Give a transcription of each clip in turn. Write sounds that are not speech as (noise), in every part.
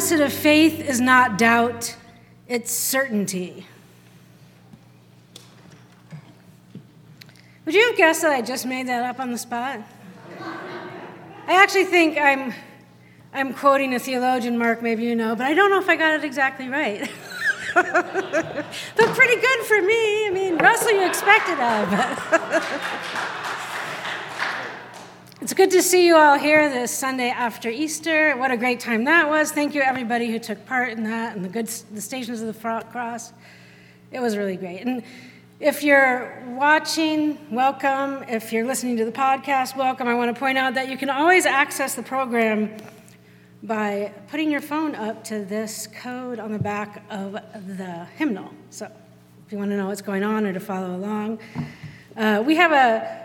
Opposite of faith is not doubt, it's certainty. Would you have guessed that I just made that up on the spot? I actually think I'm, I'm quoting a theologian, Mark, maybe you know, but I don't know if I got it exactly right. (laughs) but pretty good for me. I mean, Russell, you expected of. (laughs) It's good to see you all here this Sunday after Easter. What a great time that was. Thank you, everybody who took part in that and the good the stations of the cross. It was really great. And if you're watching, welcome. If you're listening to the podcast, welcome. I want to point out that you can always access the program by putting your phone up to this code on the back of the hymnal. So if you want to know what's going on or to follow along, uh, we have a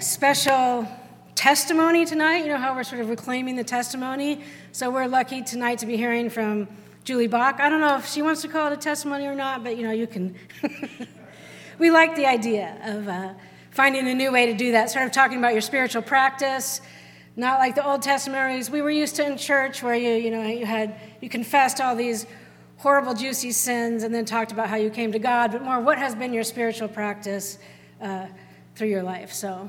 special testimony tonight. You know how we're sort of reclaiming the testimony? So we're lucky tonight to be hearing from Julie Bach. I don't know if she wants to call it a testimony or not, but you know, you can. (laughs) we like the idea of uh, finding a new way to do that, sort of talking about your spiritual practice. Not like the Old Testaments we were used to in church, where you, you know, you had you confessed all these horrible, juicy sins, and then talked about how you came to God. But more, what has been your spiritual practice? Uh, through your life. So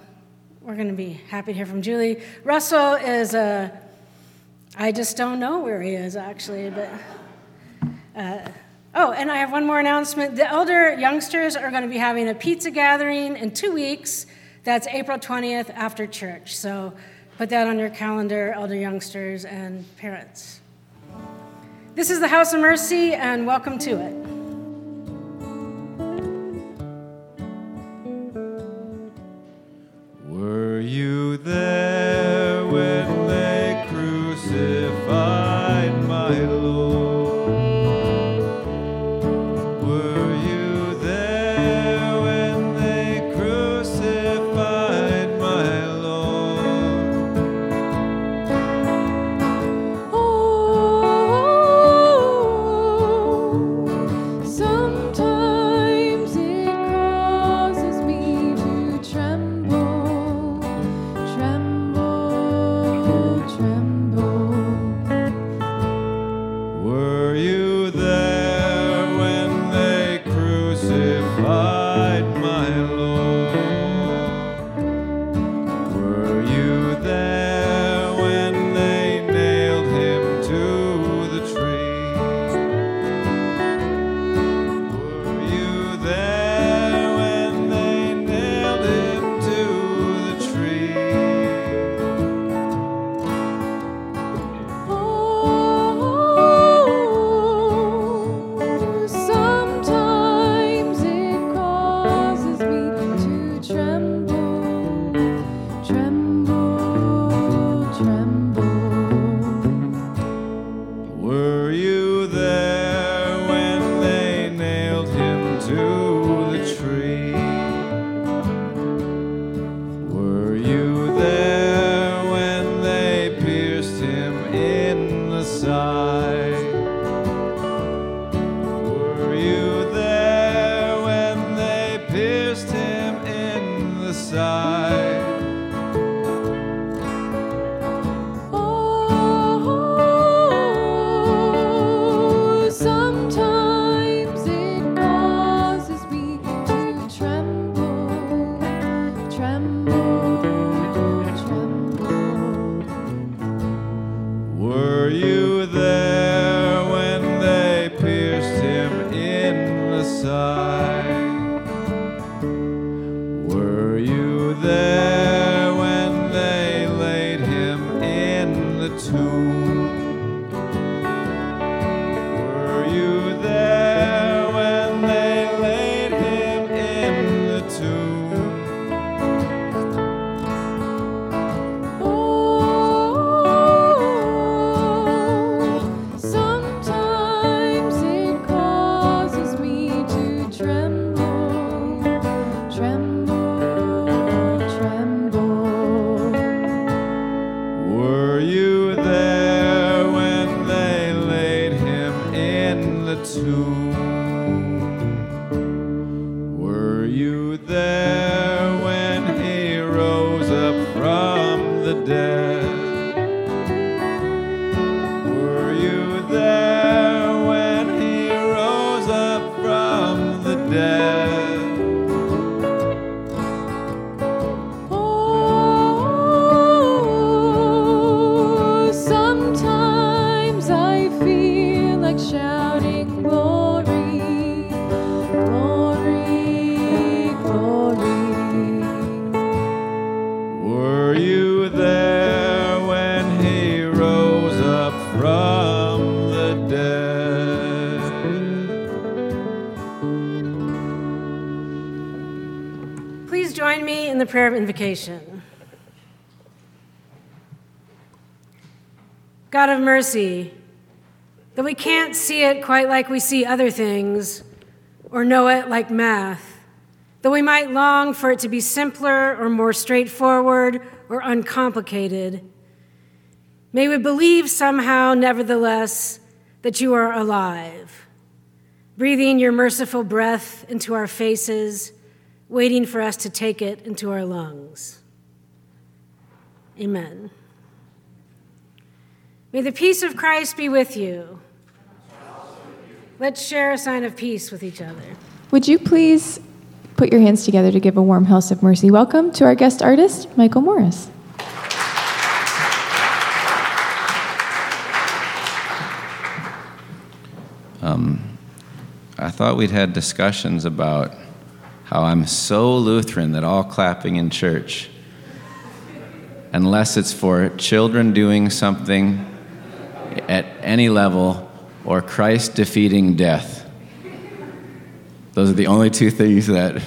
we're going to be happy to hear from Julie. Russell is a, I just don't know where he is actually, but. Uh, oh, and I have one more announcement. The elder youngsters are going to be having a pizza gathering in two weeks. That's April 20th after church. So put that on your calendar, elder youngsters and parents. This is the House of Mercy, and welcome to it. Prayer of invocation. God of mercy, that we can't see it quite like we see other things or know it like math, though we might long for it to be simpler or more straightforward or uncomplicated. May we believe somehow, nevertheless, that you are alive, breathing your merciful breath into our faces, waiting for us to take it into our lungs. Amen. May the peace of Christ be with you. Let's share a sign of peace with each other. Would you please put your hands together to give a warm house of mercy welcome to our guest artist, Michael Morris? Um, I thought we'd had discussions about how I'm so Lutheran that all clapping in church, unless it's for children doing something at any level or Christ defeating death. Those are the only two things that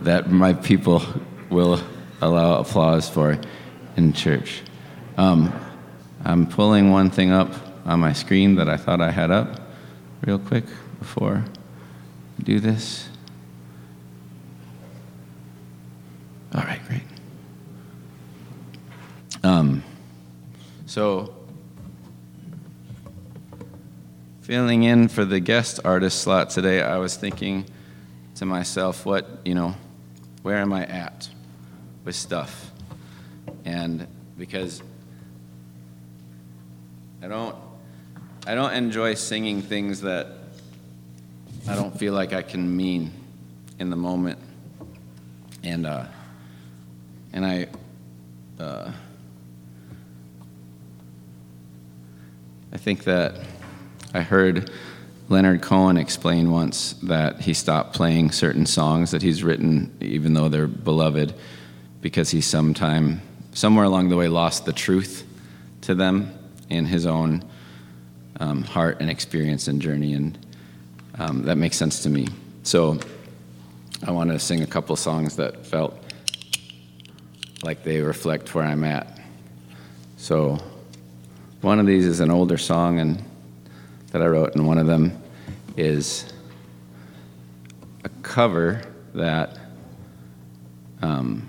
that my people will allow applause for in church. Um, I'm pulling one thing up on my screen that I thought I had up real quick before I do this. All right, great. Um, so, filling in for the guest artist slot today, I was thinking to myself, what, you know, where am I at with stuff? And because I don't I don't enjoy singing things that I don't feel like I can mean in the moment. And uh and I uh I think that I heard Leonard Cohen explain once that he stopped playing certain songs that he's written, even though they're beloved, because he sometime, somewhere along the way, lost the truth to them in his own um, heart and experience and journey, and um, that makes sense to me. So I want to sing a couple songs that felt like they reflect where I'm at. So one of these is an older song and that I wrote, and one of them is a cover that um,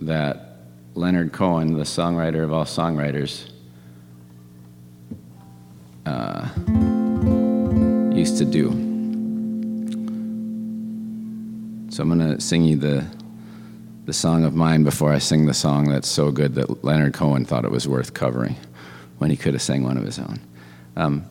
that Leonard Cohen, the songwriter of all songwriters, uh, used to do. So I'm going to sing you the the song of mine before I sing the song that's so good that Leonard Cohen thought it was worth covering when he could have sang one of his own. Um,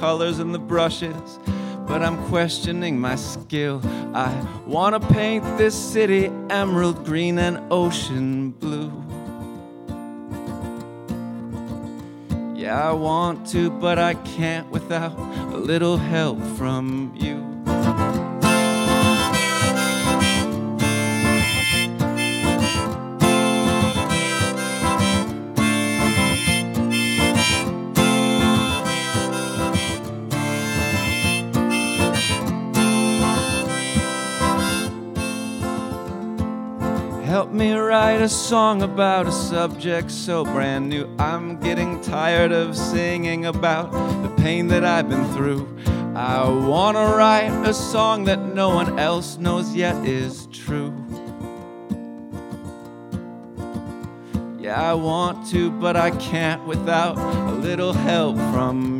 colors and the brushes, but I'm questioning my skill. I want to paint this city emerald green and ocean blue. Yeah, I want to, but I can't without a little help from you. Help me write a song about a subject so brand new. I'm getting tired of singing about the pain that I've been through. I want to write a song that no one else knows yet is true. Yeah, I want to, but I can't without a little help from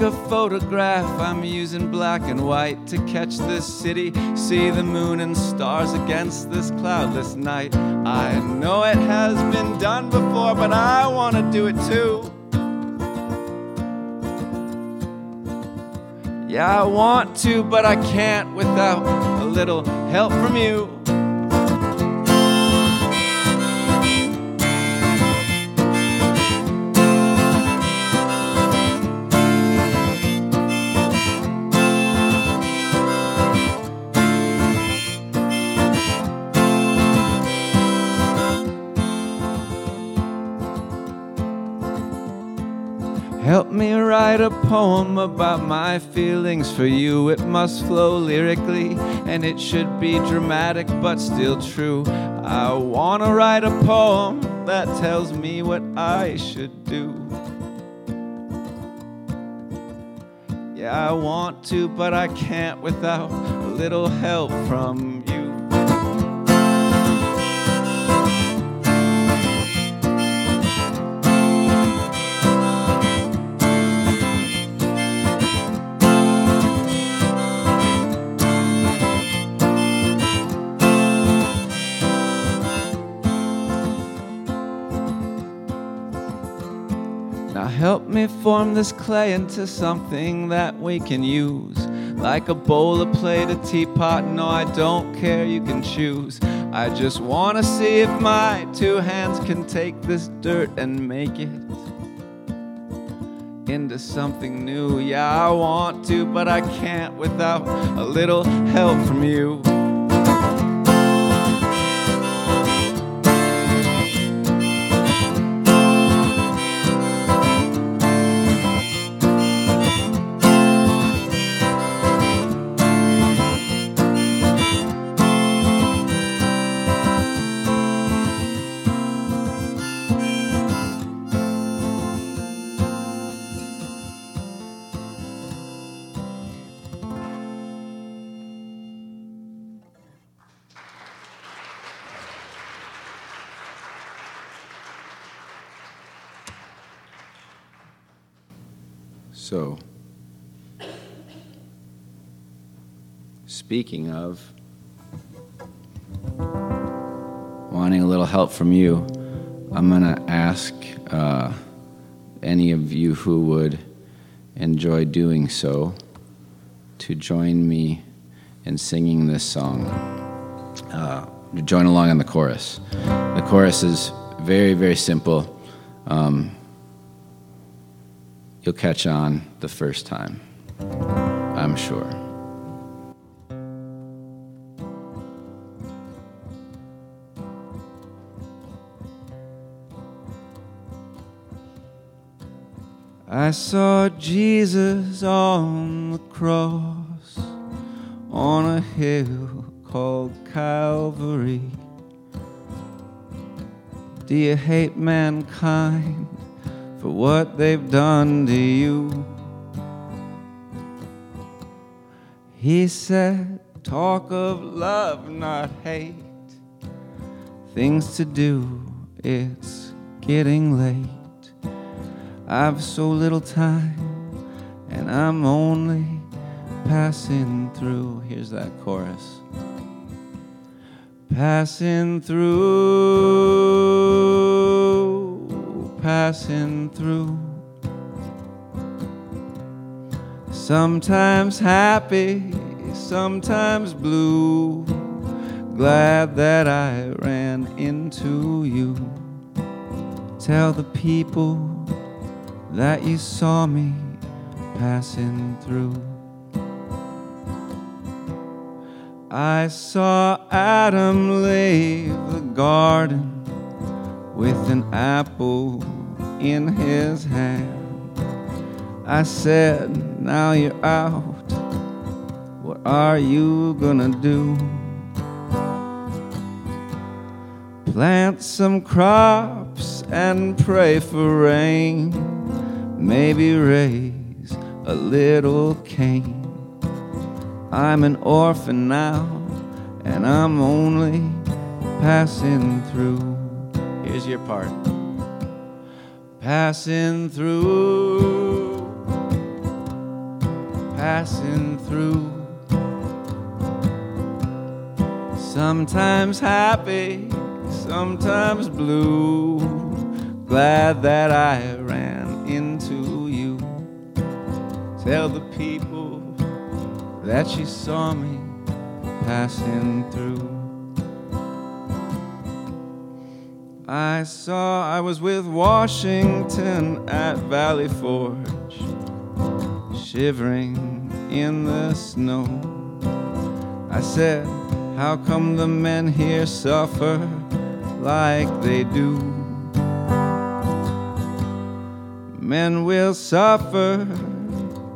take a photograph. I'm using black and white to catch this city, see the moon and stars against this cloudless night. I know it has been done before, but I want to do it too. Yeah, I want to, but I can't without a little help from you. Write a poem about my feelings for you. It must flow lyrically and it should be dramatic but still true. I want to write a poem that tells me what I should do. Yeah, I want to, but I can't without a little help from me form this clay into something that we can use. Like a bowl, a plate, a teapot. No, I don't care, you can choose. I just want to see if my two hands can take this dirt and make it into something new. Yeah, I want to, but I can't without a little help from you. So, speaking of wanting a little help from you, I'm going to ask uh, any of you who would enjoy doing so to join me in singing this song. Uh, to join along on the chorus. The chorus is very, very simple. Um, you'll catch on the first time, I'm sure. I saw Jesus on the cross on a hill called Calvary. Do you hate mankind for what they've done to you? He said, Talk of love, not hate. Things to do, it's getting late. I've so little time, and I'm only passing through. Here's that chorus. Passing through, passing through. Sometimes happy, sometimes blue. Glad that I ran into you. Tell the people that you saw me passing through. I saw Adam leave the garden with an apple in his hand. I said, Now you're out. What are you gonna do? Plant some crops and pray for rain. Maybe raise a little cane. I'm an orphan now, and I'm only passing through. Your part. Passing through, passing through. Sometimes happy, sometimes blue. Glad that I ran into you. Tell the people that she saw me passing through. I saw I was with Washington at Valley Forge, shivering in the snow. I said, How come the men here suffer like they do? Men will suffer,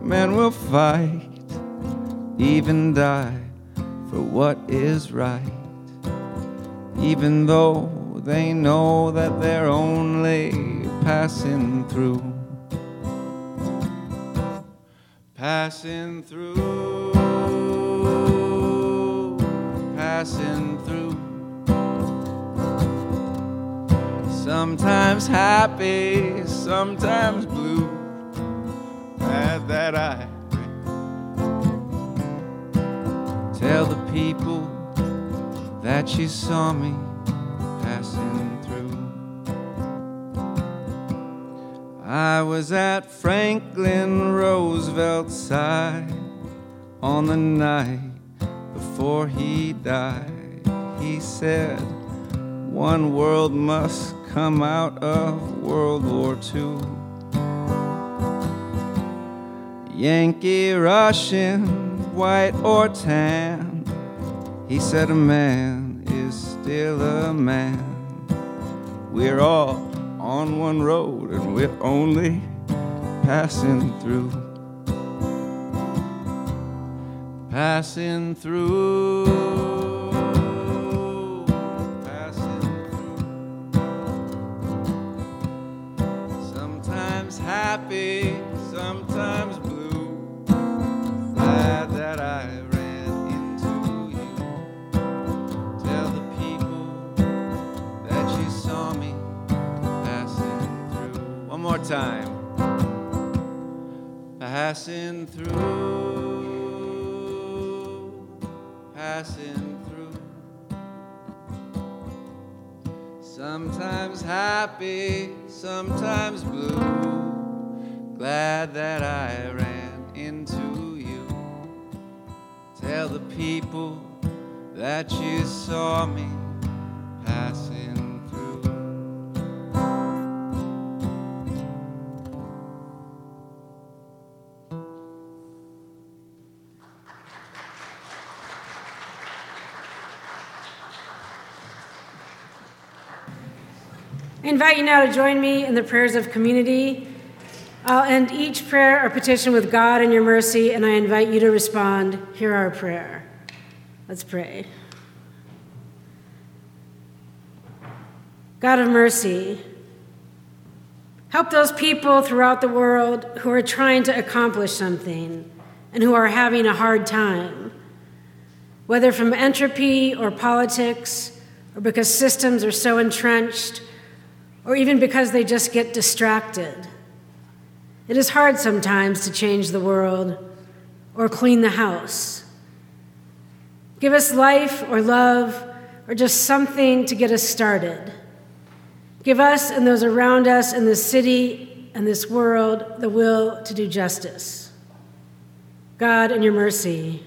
men will fight even die for what is right, even though they know that they're only passing through. Passing through, passing through. Sometimes happy, sometimes blue. Glad that I Tell the people that you saw me I was at Franklin Roosevelt's side on the night before he died. He said, One world must come out of World War II. Yankee, Russian, white or tan. He said a man is still a man. We're all on one road and we're only passing through. Passing through. Passing through. Sometimes happy, time. Passing through. Passing through. Sometimes happy, sometimes blue. Glad that I ran into you. Tell the people that you saw me invite you now to join me in the prayers of community. I'll end each prayer or petition with God and your mercy, and I invite you to respond. Hear our prayer. Let's pray. God of mercy, help those people throughout the world who are trying to accomplish something and who are having a hard time, whether from entropy or politics, or because systems are so entrenched, or even because they just get distracted. It is hard sometimes to change the world or clean the house. Give us life or love or just something to get us started. Give us and those around us in this city and this world the will to do justice. God, in your mercy.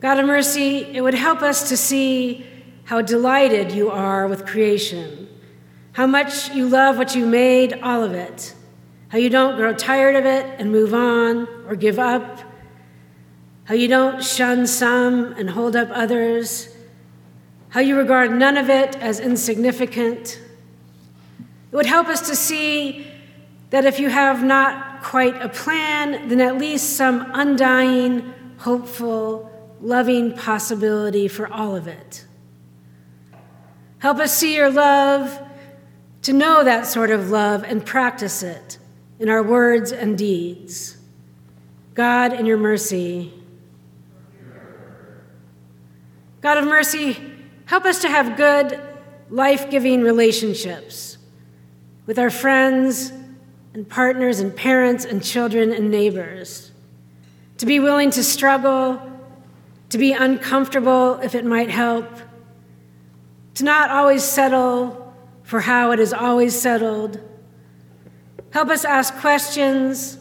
God of mercy, it would help us to see how delighted you are with creation, how much you love what you made, all of it, how you don't grow tired of it and move on or give up, how you don't shun some and hold up others, how you regard none of it as insignificant. It would help us to see that if you have not quite a plan, then at least some undying, hopeful, loving possibility for all of it. Help us see your love, to know that sort of love and practice it in our words and deeds. God, in your mercy. God of mercy, help us to have good, life giving relationships with our friends and partners and parents and children and neighbors. To be willing to struggle, to be uncomfortable if it might help, to not always settle for how it is always settled. Help us ask questions,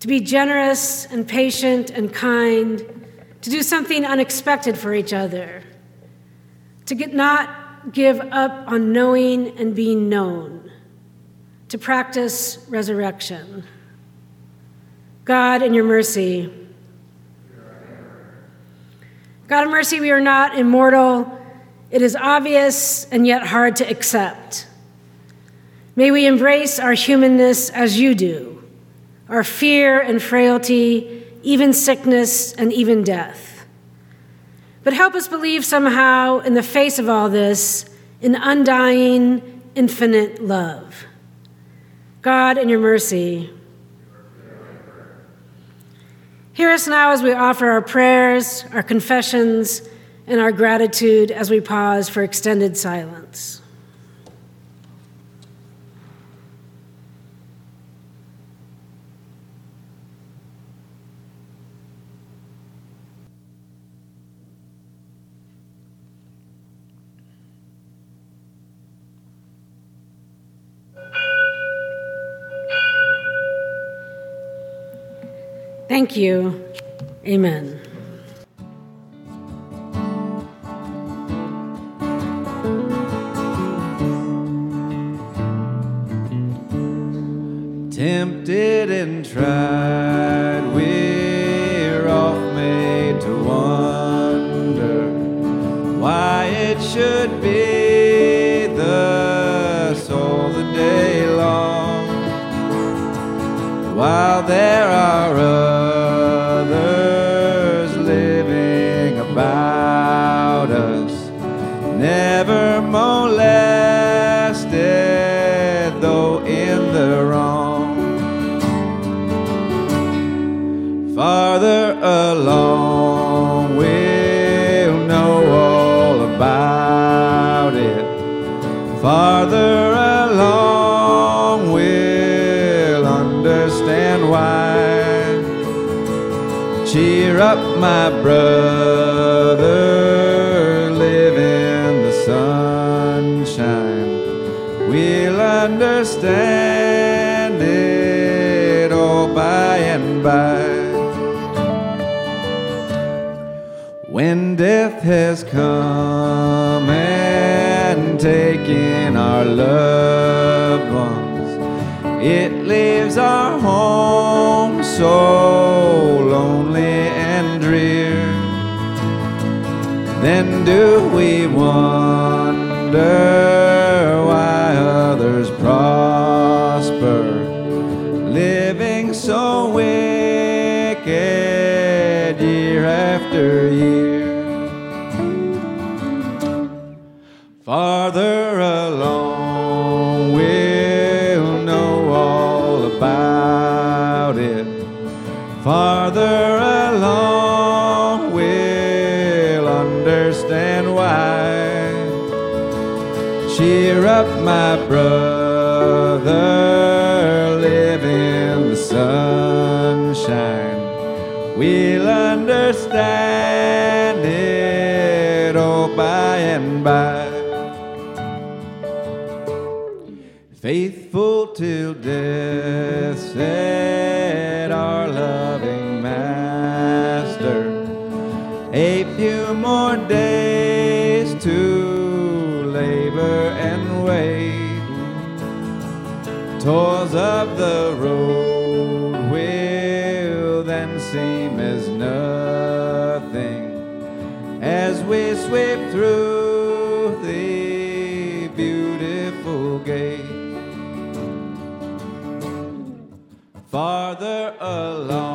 to be generous and patient and kind, to do something unexpected for each other, to get, not give up on knowing and being known, to practice resurrection. God, in your mercy, God of mercy, we are not immortal. It is obvious and yet hard to accept. May we embrace our humanness as you do, our fear and frailty, even sickness and even death. But help us believe somehow, in the face of all this, in undying, infinite love. God, in your mercy, Hear us now as we offer our prayers, our confessions, and our gratitude as we pause for extended silence. Thank you. Amen. Tempted and tried, we're off made to wonder why it should be thus all the day long. While there are others Cheer up, my brother, live in the sunshine. We'll understand it all by and by. When death has come and taken our loved ones, it leaves our home so Then do we wonder my brother, live in the sunshine. We'll understand it all by and by. Faithful till death, Toils of the road will then seem as nothing as we sweep through the beautiful gate. Farther along,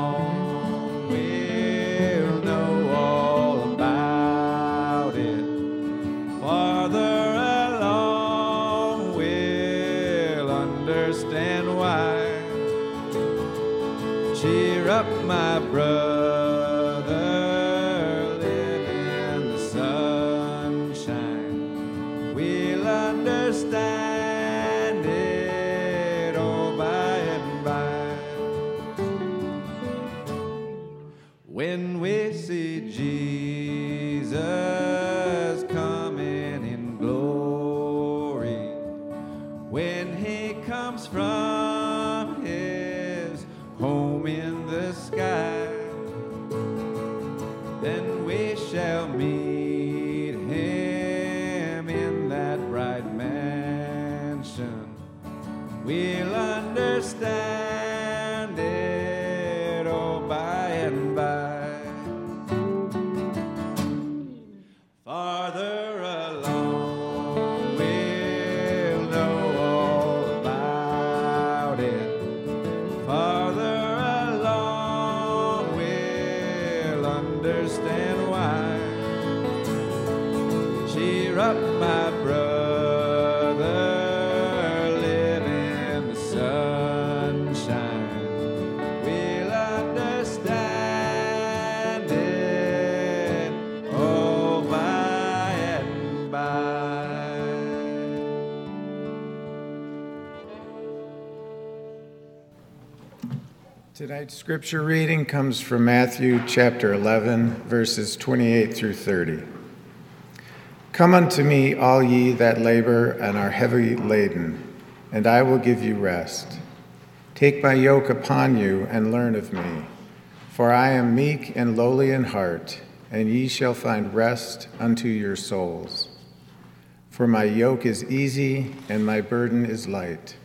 understand why. Cheer up, my brother, Tonight's scripture reading comes from Matthew chapter 11, verses 28 through 30. Come unto me, all ye that labor and are heavy laden, and I will give you rest. Take my yoke upon you and learn of me, for I am meek and lowly in heart, and ye shall find rest unto your souls. For my yoke is easy and my burden is light.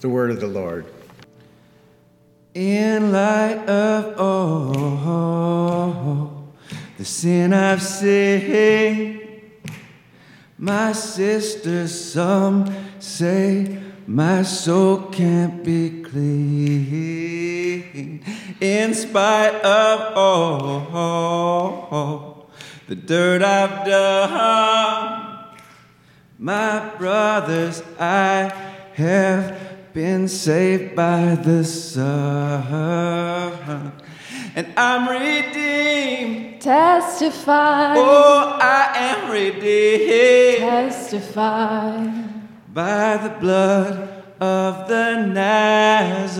The word of the Lord. In light of all the sin I've seen, my sisters, some say my soul can't be clean. In spite of all the dirt I've done, my brothers, I have been saved by the Son. And I'm redeemed. Testify. Oh, I am redeemed Testify. by the blood of the Nazarene.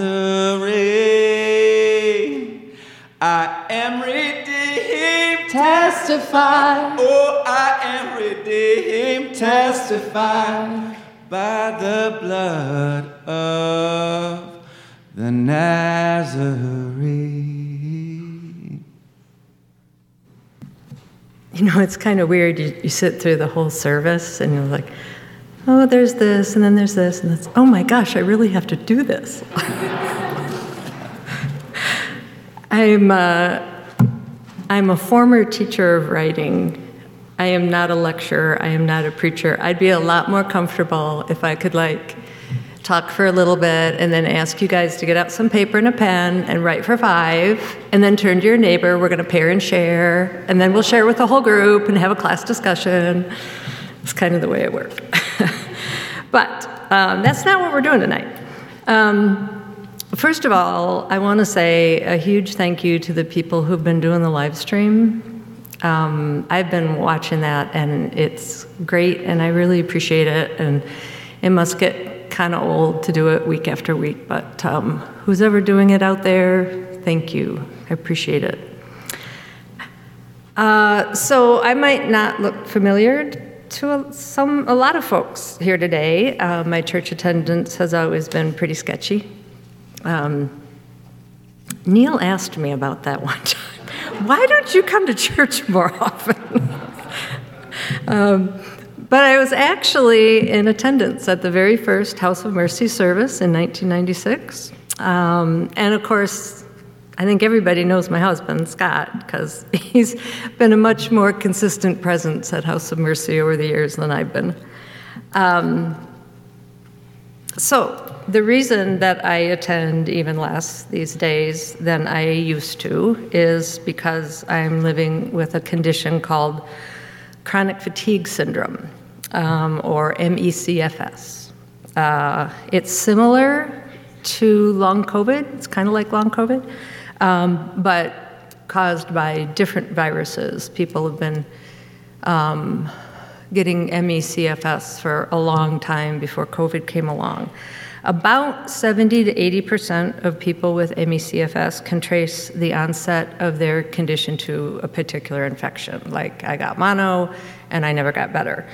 I am redeemed. Testify. Oh, I am redeemed. Testify by the blood of the Nazarene. You know, it's kind of weird. You, you sit through the whole service and you're like, oh, there's this, and then there's this, and that's, oh my gosh, I really have to do this. (laughs) I'm, uh, I'm a former teacher of writing. I am not a lecturer. I am not a preacher. I'd be a lot more comfortable if I could, like, talk for a little bit and then ask you guys to get out some paper and a pen and write for five and then turn to your neighbor. We're going to pair and share, and then we'll share with the whole group and have a class discussion. It's kind of the way it works. (laughs) but um, that's not what we're doing tonight. Um, first of all, I want to say a huge thank you to the people who've been doing the live stream. Um, I've been watching that, and it's great, and I really appreciate it. And it must get kind of old to do it week after week, but um, who's ever doing it out there, thank you. I appreciate it. Uh, so I might not look familiar to a, some a lot of folks here today. Uh, my church attendance has always been pretty sketchy. Um, Neil asked me about that (laughs) one time. Why don't you come to church more often? um, but I was actually in attendance at the very first House of Mercy service in 1996. Um, and of course, I think everybody knows my husband, Scott, because he's been a much more consistent presence at House of Mercy over the years than I've been. Um, so, the reason that I attend even less these days than I used to is because I'm living with a condition called chronic fatigue syndrome, um, or MECFS. Uh, it's similar to long COVID, it's kind of like long COVID, um, but caused by different viruses. People have been um, getting MECFS for a long time before COVID came along. About 70 to 80 percent of people with MECFS can trace the onset of their condition to a particular infection, like I got mono and I never got better.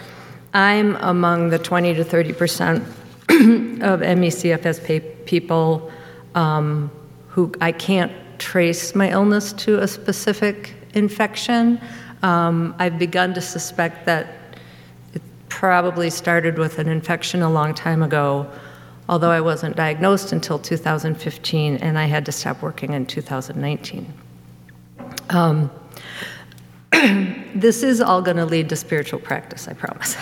I'm among the 20 to 30 percent (clears throat) of MECFS people um, who I can't trace my illness to a specific infection. Um, I've begun to suspect that it probably started with an infection a long time ago although I wasn't diagnosed until 2015 and I had to stop working in 2019. Um, (clears throat) this is all going to lead to spiritual practice, I promise.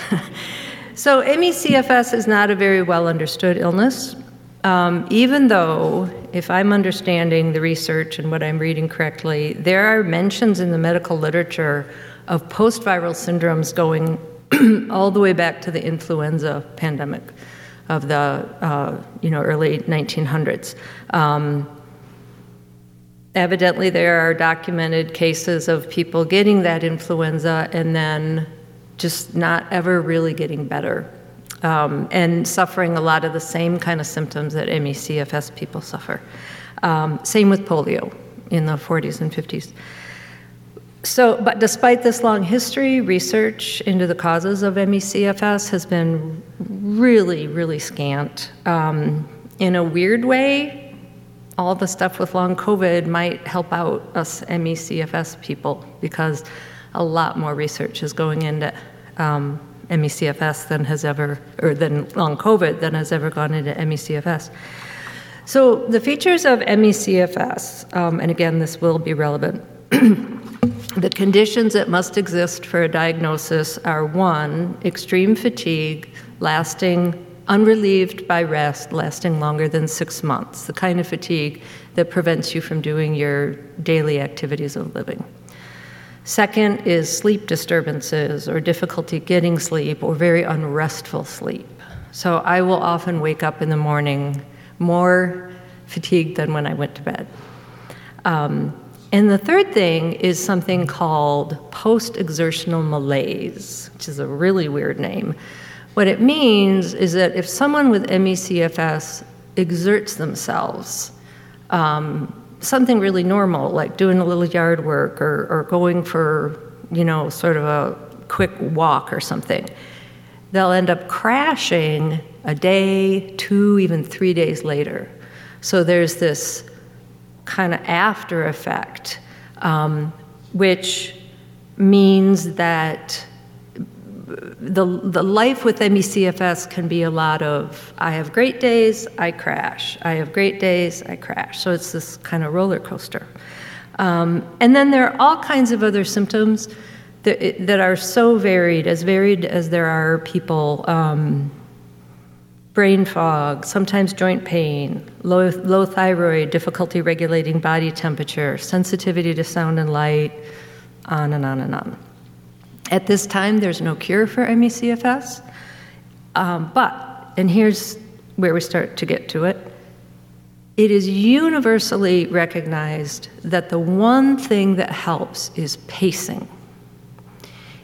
(laughs) so, ME/CFS is not a very well understood illness, um, even though, if I'm understanding the research and what I'm reading correctly, there are mentions in the medical literature of post viral syndromes going (clears throat) all the way back to the influenza pandemic of the uh, you know early 1900s. Um, evidently, there are documented cases of people getting that influenza and then just not ever really getting better. Um, and suffering a lot of the same kind of symptoms that ME/CFS people suffer. Um, same with polio in the 40s and 50s. So, but despite this long history, research into the causes of ME/CFS has been really, really scant. Um, in a weird way, all the stuff with long COVID might help out us ME/CFS people because a lot more research is going into um, ME/CFS than has ever, or than long COVID than has ever gone into ME/CFS. So the features of ME/CFS, um, and again, this will be relevant. (clears throat) The conditions that must exist for a diagnosis are one, extreme fatigue lasting unrelieved by rest, lasting longer than six months, the kind of fatigue that prevents you from doing your daily activities of living. Second is sleep disturbances or difficulty getting sleep or very unrestful sleep. So I will often wake up in the morning more fatigued than when I went to bed. Um, and the third thing is something called post exertional malaise, which is a really weird name. What it means is that if someone with MECFS exerts themselves, um, something really normal, like doing a little yard work or, or going for, you know, sort of a quick walk or something, they'll end up crashing a day, two, even three days later. So there's this kind of after effect, um, which means that the, the life with MECFS can be a lot of I have great days, I crash. I have great days, I crash. So it's this kind of roller coaster. Um, and then there are all kinds of other symptoms that, that are so varied, as varied as there are people um, brain fog, sometimes joint pain, low, low thyroid, difficulty regulating body temperature, sensitivity to sound and light, on and on and on. At this time, there's no cure for ME/CFS, um, but, and here's where we start to get to it, it is universally recognized that the one thing that helps is pacing.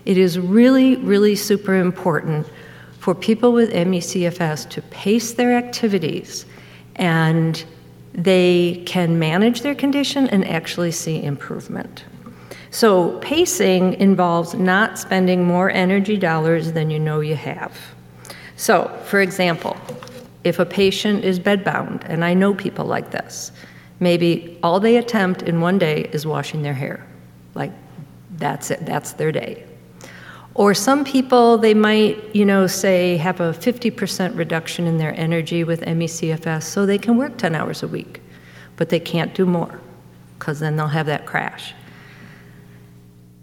It is really, really super important for people with ME/CFS to pace their activities and they can manage their condition and actually see improvement. So, pacing involves not spending more energy dollars than you know you have. So, for example, if a patient is bedbound, and I know people like this, maybe all they attempt in one day is washing their hair. Like, that's it, that's their day. Or some people, they might, you know, say have a 50% reduction in their energy with ME/CFS, so they can work 10 hours a week, but they can't do more because then they'll have that crash.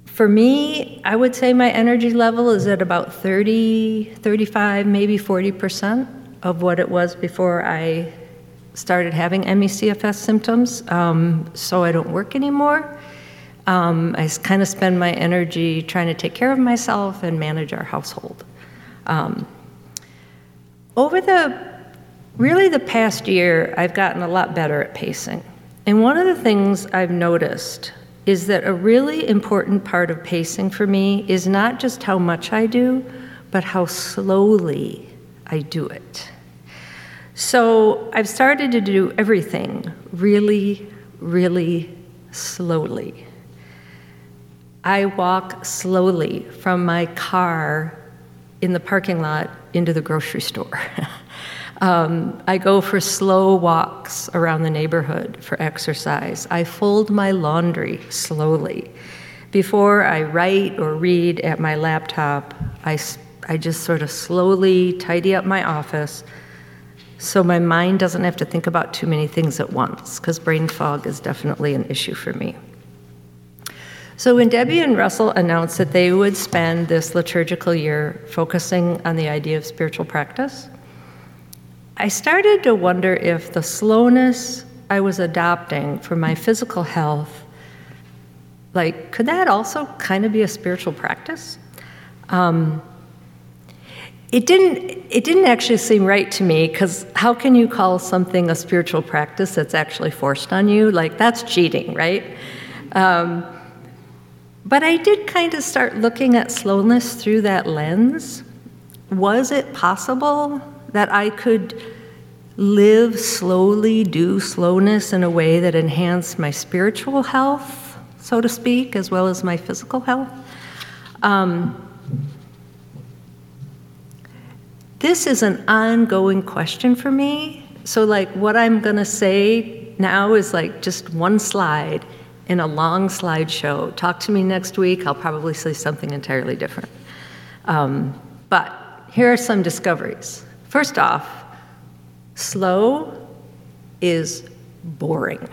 For me, I would say my energy level is at about 30, 35, maybe 40% of what it was before I started having ME/CFS symptoms, um, so I don't work anymore. Um, I kind of spend my energy trying to take care of myself and manage our household. Um, over the really the past year, I've gotten a lot better at pacing. And one of the things I've noticed is that a really important part of pacing for me is not just how much I do, but how slowly I do it. So I've started to do everything really, really slowly. I walk slowly from my car in the parking lot into the grocery store. (laughs) um, I go for slow walks around the neighborhood for exercise. I fold my laundry slowly. Before I write or read at my laptop, I, I just sort of slowly tidy up my office so my mind doesn't have to think about too many things at once, because brain fog is definitely an issue for me. So when Debbie and Russell announced that they would spend this liturgical year focusing on the idea of spiritual practice, I started to wonder if the slowness I was adopting for my physical health, like, could that also kind of be a spiritual practice? Um, it didn't, it didn't actually seem right to me because how can you call something a spiritual practice that's actually forced on you? Like, that's cheating, right? Um, but I did kind of start looking at slowness through that lens. Was it possible that I could live slowly, do slowness in a way that enhanced my spiritual health, so to speak, as well as my physical health? Um, this is an ongoing question for me. So, like, what I'm going to say now is like just one slide in a long slideshow. Talk to me next week, I'll probably say something entirely different. Um, but here are some discoveries. First off, slow is boring.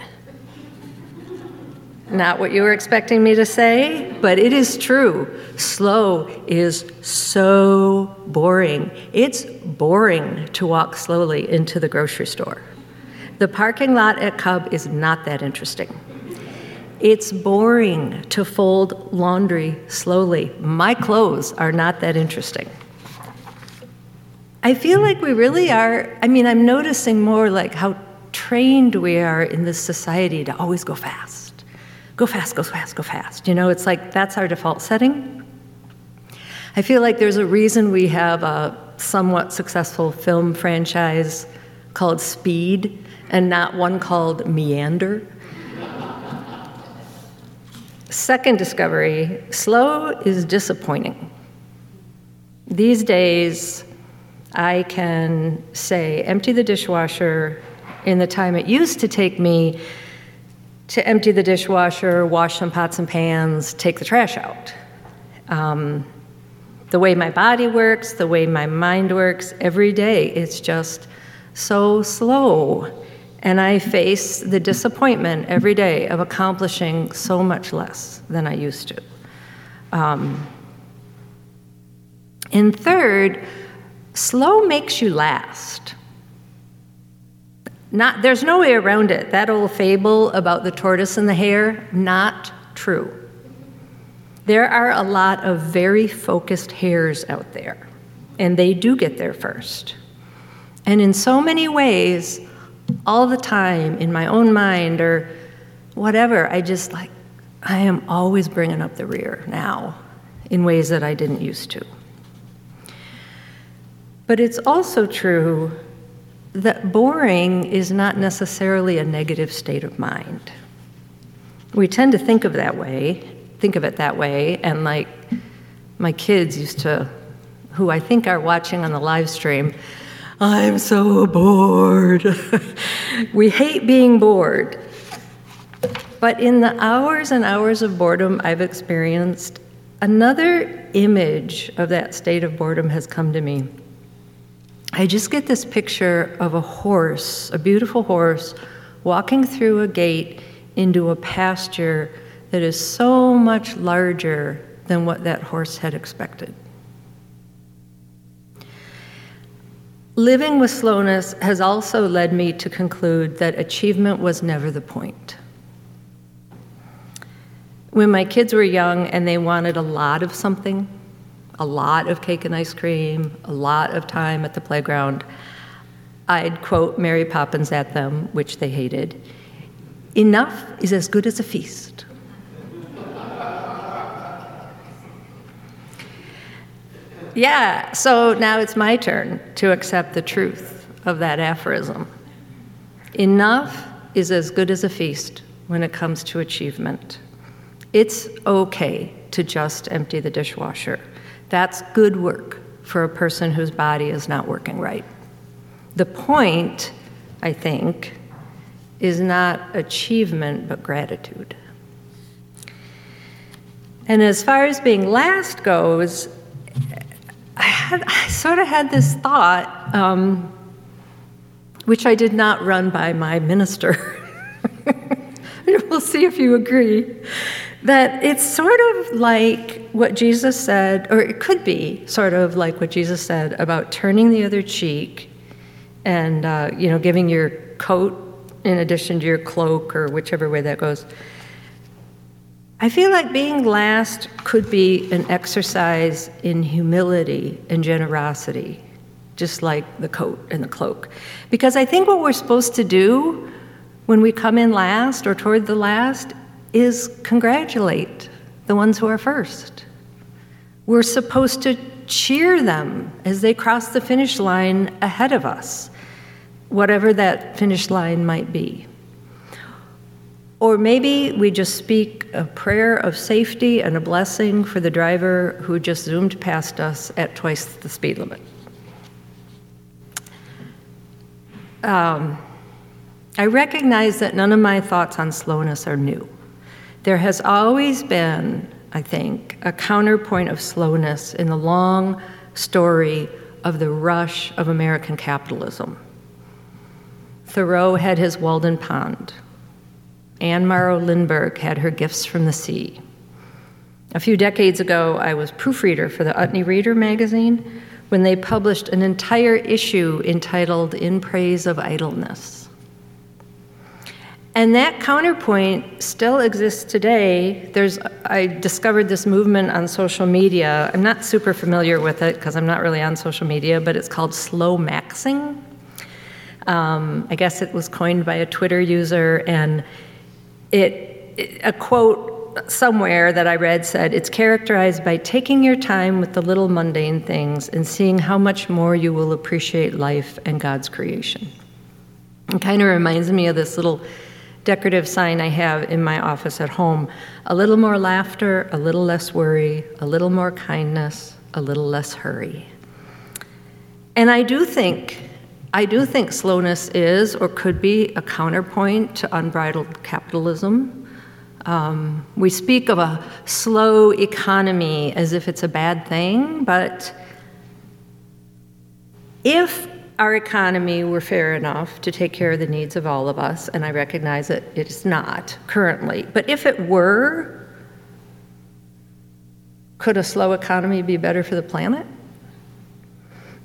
Not what you were expecting me to say, but it is true. Slow is so boring. It's boring to walk slowly into the grocery store. The parking lot at Cub is not that interesting. It's boring to fold laundry slowly. My clothes are not that interesting. I feel like we really are, I mean, I'm noticing more like how trained we are in this society to always go fast. Go fast, go fast, go fast. You know, it's like that's our default setting. I feel like there's a reason we have a somewhat successful film franchise called Speed and not one called Meander. Second discovery slow is disappointing. These days, I can say, empty the dishwasher in the time it used to take me to empty the dishwasher, wash some pots and pans, take the trash out. Um, the way my body works, the way my mind works, every day, it's just so slow. And I face the disappointment every day of accomplishing so much less than I used to. Um, and third, slow makes you last. Not, there's no way around it. That old fable about the tortoise and the hare, not true. There are a lot of very focused hares out there, and they do get there first. And in so many ways, all the time in my own mind or whatever. I just like, I am always bringing up the rear now in ways that I didn't used to. But it's also true that boring is not necessarily a negative state of mind. We tend to think of that way, think of it that way, and like my kids used to, who I think are watching on the live stream, I'm so bored. (laughs) we hate being bored. But in the hours and hours of boredom I've experienced, another image of that state of boredom has come to me. I just get this picture of a horse, a beautiful horse, walking through a gate into a pasture that is so much larger than what that horse had expected. Living with slowness has also led me to conclude that achievement was never the point. When my kids were young and they wanted a lot of something, a lot of cake and ice cream, a lot of time at the playground, I'd quote Mary Poppins at them, which they hated Enough is as good as a feast. Yeah, so now it's my turn to accept the truth of that aphorism. Enough is as good as a feast when it comes to achievement. It's okay to just empty the dishwasher. That's good work for a person whose body is not working right. The point, I think, is not achievement but gratitude. And as far as being last goes, I, had, I sort of had this thought, um, which I did not run by my minister. (laughs) we'll see if you agree. That it's sort of like what Jesus said, or it could be sort of like what Jesus said about turning the other cheek and, uh, you know, giving your coat in addition to your cloak or whichever way that goes. I feel like being last could be an exercise in humility and generosity, just like the coat and the cloak. Because I think what we're supposed to do when we come in last or toward the last is congratulate the ones who are first. We're supposed to cheer them as they cross the finish line ahead of us, whatever that finish line might be. Or maybe we just speak a prayer of safety and a blessing for the driver who just zoomed past us at twice the speed limit. Um, I recognize that none of my thoughts on slowness are new. There has always been, I think, a counterpoint of slowness in the long story of the rush of American capitalism. Thoreau had his Walden Pond. Anne Morrow Lindbergh had her Gifts from the Sea. A few decades ago, I was proofreader for the Utne Reader magazine when they published an entire issue entitled In Praise of Idleness. And that counterpoint still exists today. There's, I discovered this movement on social media. I'm not super familiar with it because I'm not really on social media, but it's called slow maxing. Um, I guess it was coined by a Twitter user, and it, it, a quote somewhere that I read said, It's characterized by taking your time with the little mundane things and seeing how much more you will appreciate life and God's creation. It kind of reminds me of this little decorative sign I have in my office at home a little more laughter, a little less worry, a little more kindness, a little less hurry. And I do think I do think slowness is or could be a counterpoint to unbridled capitalism. Um, we speak of a slow economy as if it's a bad thing, but if our economy were fair enough to take care of the needs of all of us, and I recognize that it is not currently, but if it were, could a slow economy be better for the planet?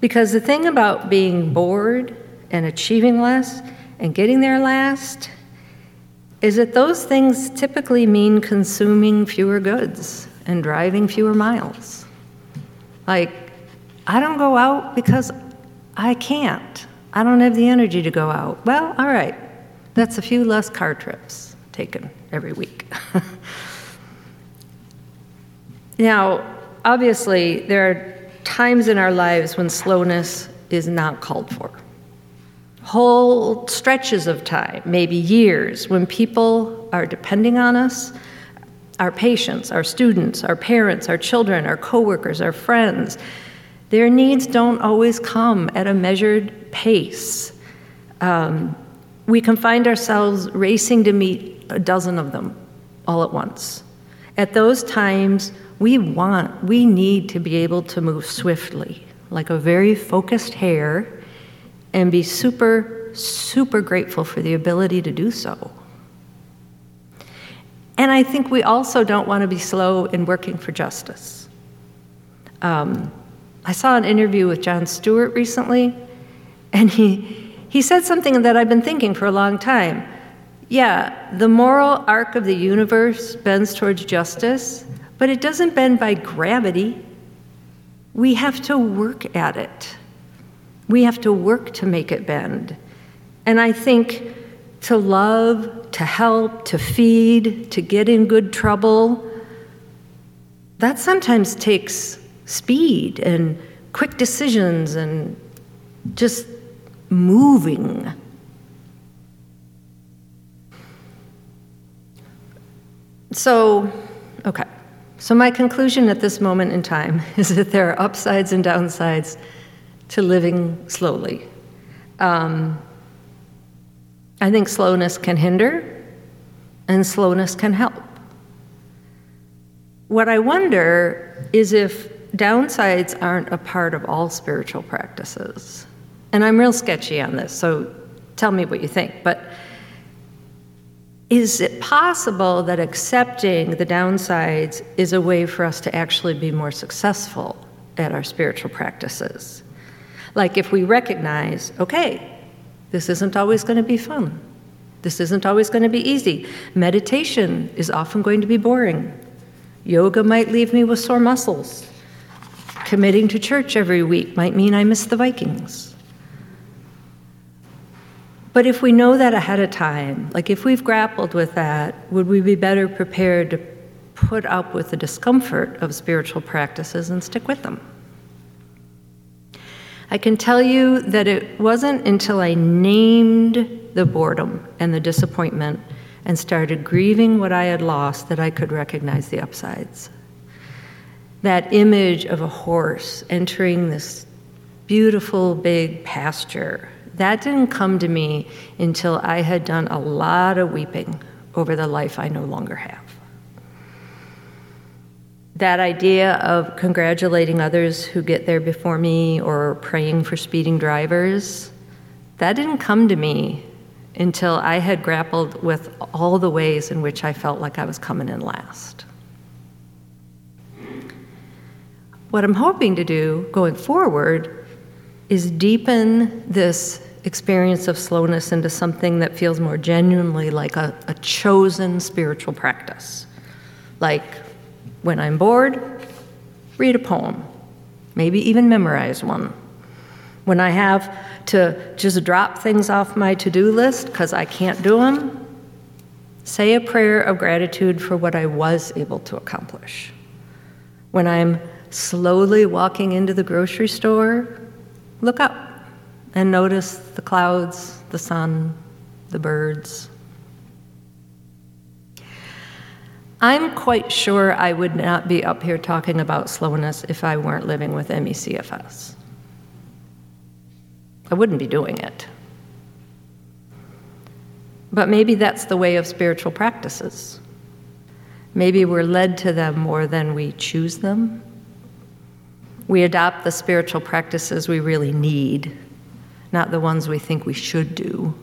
Because the thing about being bored and achieving less and getting there last is that those things typically mean consuming fewer goods and driving fewer miles. Like, I don't go out because I can't. I don't have the energy to go out. Well, all right. That's a few less car trips taken every week. (laughs) now, obviously, there are times in our lives when slowness is not called for. Whole stretches of time, maybe years, when people are depending on us, our patients, our students, our parents, our children, our coworkers, our friends, their needs don't always come at a measured pace. Um, we can find ourselves racing to meet a dozen of them all at once. At those times, we want, we need to be able to move swiftly, like a very focused hare, and be super, super grateful for the ability to do so. And I think we also don't want to be slow in working for justice. Um, I saw an interview with Jon Stewart recently, and he, he said something that I've been thinking for a long time. Yeah, the moral arc of the universe bends towards justice, but it doesn't bend by gravity. We have to work at it. We have to work to make it bend. And I think to love, to help, to feed, to get in good trouble, that sometimes takes speed and quick decisions and just moving. So, okay. So, my conclusion at this moment in time (laughs) is that there are upsides and downsides to living slowly. Um, I think slowness can hinder, and slowness can help. What I wonder is if downsides aren't a part of all spiritual practices. And I'm real sketchy on this, so tell me what you think. But is it possible that accepting the downsides is a way for us to actually be more successful at our spiritual practices? Like if we recognize, okay, this isn't always going to be fun. This isn't always going to be easy. Meditation is often going to be boring. Yoga might leave me with sore muscles. Committing to church every week might mean I miss the Vikings. But if we know that ahead of time, like if we've grappled with that, would we be better prepared to put up with the discomfort of spiritual practices and stick with them? I can tell you that it wasn't until I named the boredom and the disappointment and started grieving what I had lost that I could recognize the upsides. That image of a horse entering this beautiful big pasture, that didn't come to me until I had done a lot of weeping over the life I no longer have that idea of congratulating others who get there before me or praying for speeding drivers, that didn't come to me until I had grappled with all the ways in which I felt like I was coming in last. What I'm hoping to do going forward is deepen this experience of slowness into something that feels more genuinely like a, a chosen spiritual practice. Like when I'm bored, read a poem, maybe even memorize one. When I have to just drop things off my to do list because I can't do them, say a prayer of gratitude for what I was able to accomplish. When I'm slowly walking into the grocery store, look up and notice the clouds, the sun, the birds. I'm quite sure I would not be up here talking about slowness if I weren't living with ME/CFS. I wouldn't be doing it. But maybe that's the way of spiritual practices. Maybe we're led to them more than we choose them. We adopt the spiritual practices we really need, not the ones we think we should do.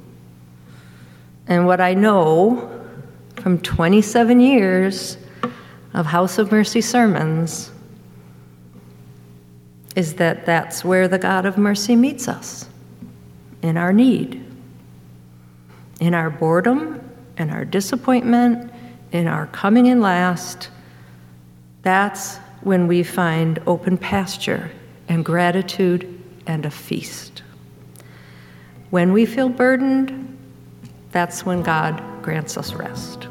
And what I know from 27 years of House of Mercy sermons is that that's where the God of mercy meets us in our need, in our boredom, in our disappointment, in our coming in last. That's when we find open pasture and gratitude and a feast. When we feel burdened, that's when God grants us rest.